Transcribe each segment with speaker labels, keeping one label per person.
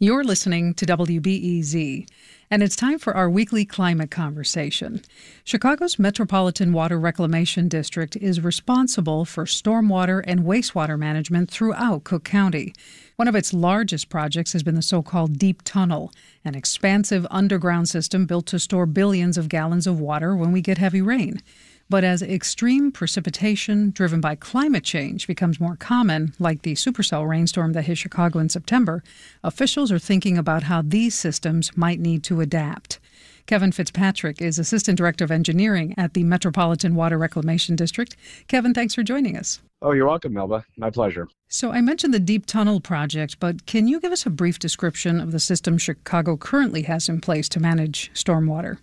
Speaker 1: You're listening to WBEZ, and it's time for our weekly climate conversation. Chicago's Metropolitan Water Reclamation District is responsible for stormwater and wastewater management throughout Cook County. One of its largest projects has been the so called Deep Tunnel, an expansive underground system built to store billions of gallons of water when we get heavy rain. But as extreme precipitation driven by climate change becomes more common, like the supercell rainstorm that hit Chicago in September, officials are thinking about how these systems might need to adapt. Kevin Fitzpatrick is Assistant Director of Engineering at the Metropolitan Water Reclamation District. Kevin, thanks for joining us.
Speaker 2: Oh, you're welcome, Melba. My pleasure.
Speaker 1: So, I mentioned the Deep Tunnel project, but can you give us a brief description of the system Chicago currently has in place to manage stormwater?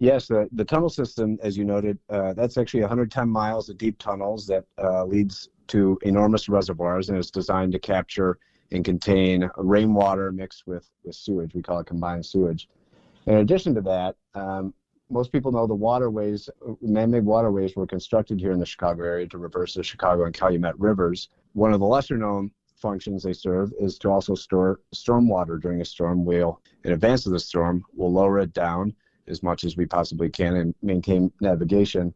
Speaker 2: Yes, the, the tunnel system, as you noted, uh, that's actually 110 miles of deep tunnels that uh, leads to enormous reservoirs, and is designed to capture and contain rainwater mixed with, with sewage. We call it combined sewage. In addition to that, um, most people know the waterways, man-made waterways, were constructed here in the Chicago area to reverse the Chicago and Calumet rivers. One of the lesser-known functions they serve is to also store stormwater during a storm. We'll, in advance of the storm, we'll lower it down as much as we possibly can and maintain navigation.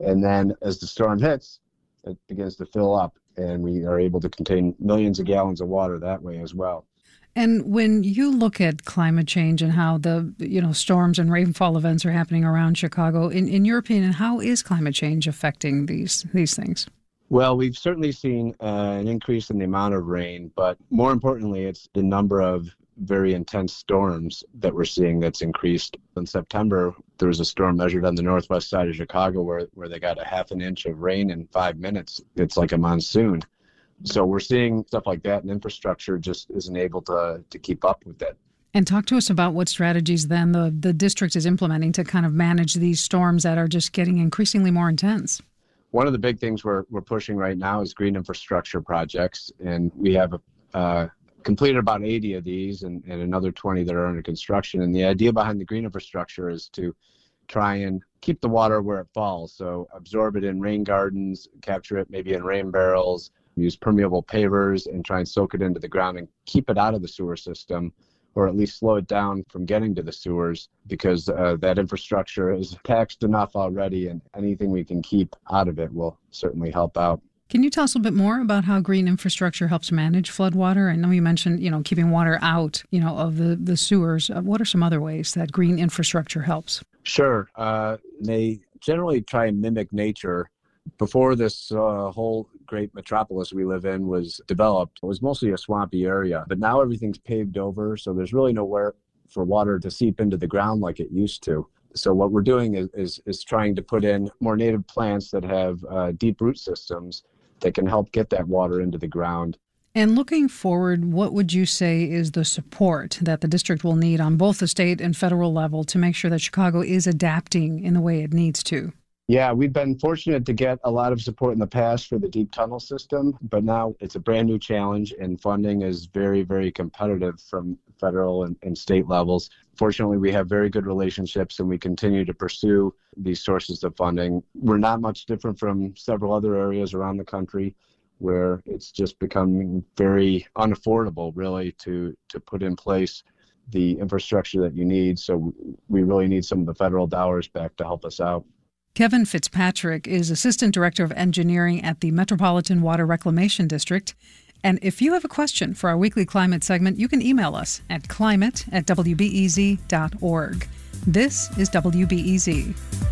Speaker 2: And then as the storm hits, it begins to fill up, and we are able to contain millions of gallons of water that way as well.
Speaker 1: And when you look at climate change and how the you know storms and rainfall events are happening around Chicago, in, in your opinion, how is climate change affecting these these things?
Speaker 2: Well, we've certainly seen uh, an increase in the amount of rain, but more importantly, it's the number of very intense storms that we're seeing that's increased. In September, there was a storm measured on the northwest side of Chicago where, where they got a half an inch of rain in five minutes. It's like a monsoon. So we're seeing stuff like that, and infrastructure just isn't able to, to keep up with that.
Speaker 1: And talk to us about what strategies then the, the district is implementing to kind of manage these storms that are just getting increasingly more intense.
Speaker 2: One of the big things we're, we're pushing right now is green infrastructure projects, and we have a, uh, completed about 80 of these and, and another 20 that are under construction. And the idea behind the green infrastructure is to try and keep the water where it falls. So absorb it in rain gardens, capture it maybe in rain barrels, use permeable pavers and try and soak it into the ground and keep it out of the sewer system or at least slow it down from getting to the sewers because uh, that infrastructure is taxed enough already and anything we can keep out of it will certainly help out.
Speaker 1: Can you tell us a bit more about how green infrastructure helps manage floodwater? I know you mentioned, you know, keeping water out, you know, of the, the sewers. Uh, what are some other ways that green infrastructure helps?
Speaker 2: Sure. Uh, they generally try and mimic nature. Before this uh, whole great metropolis we live in was developed, it was mostly a swampy area. But now everything's paved over, so there's really nowhere for water to seep into the ground like it used to so what we're doing is, is, is trying to put in more native plants that have uh, deep root systems that can help get that water into the ground.
Speaker 1: And looking forward, what would you say is the support that the district will need on both the state and federal level to make sure that Chicago is adapting in the way it needs to?
Speaker 2: Yeah, we've been fortunate to get a lot of support in the past for the deep tunnel system, but now it's a brand new challenge and funding is very, very competitive from federal and, and state levels. Fortunately, we have very good relationships and we continue to pursue these sources of funding. We're not much different from several other areas around the country where it's just becoming very unaffordable, really, to, to put in place the infrastructure that you need. So we really need some of the federal dollars back to help us out.
Speaker 1: Kevin Fitzpatrick is Assistant Director of Engineering at the Metropolitan Water Reclamation District. And if you have a question for our weekly climate segment, you can email us at climate at wbez.org. This is WBEZ.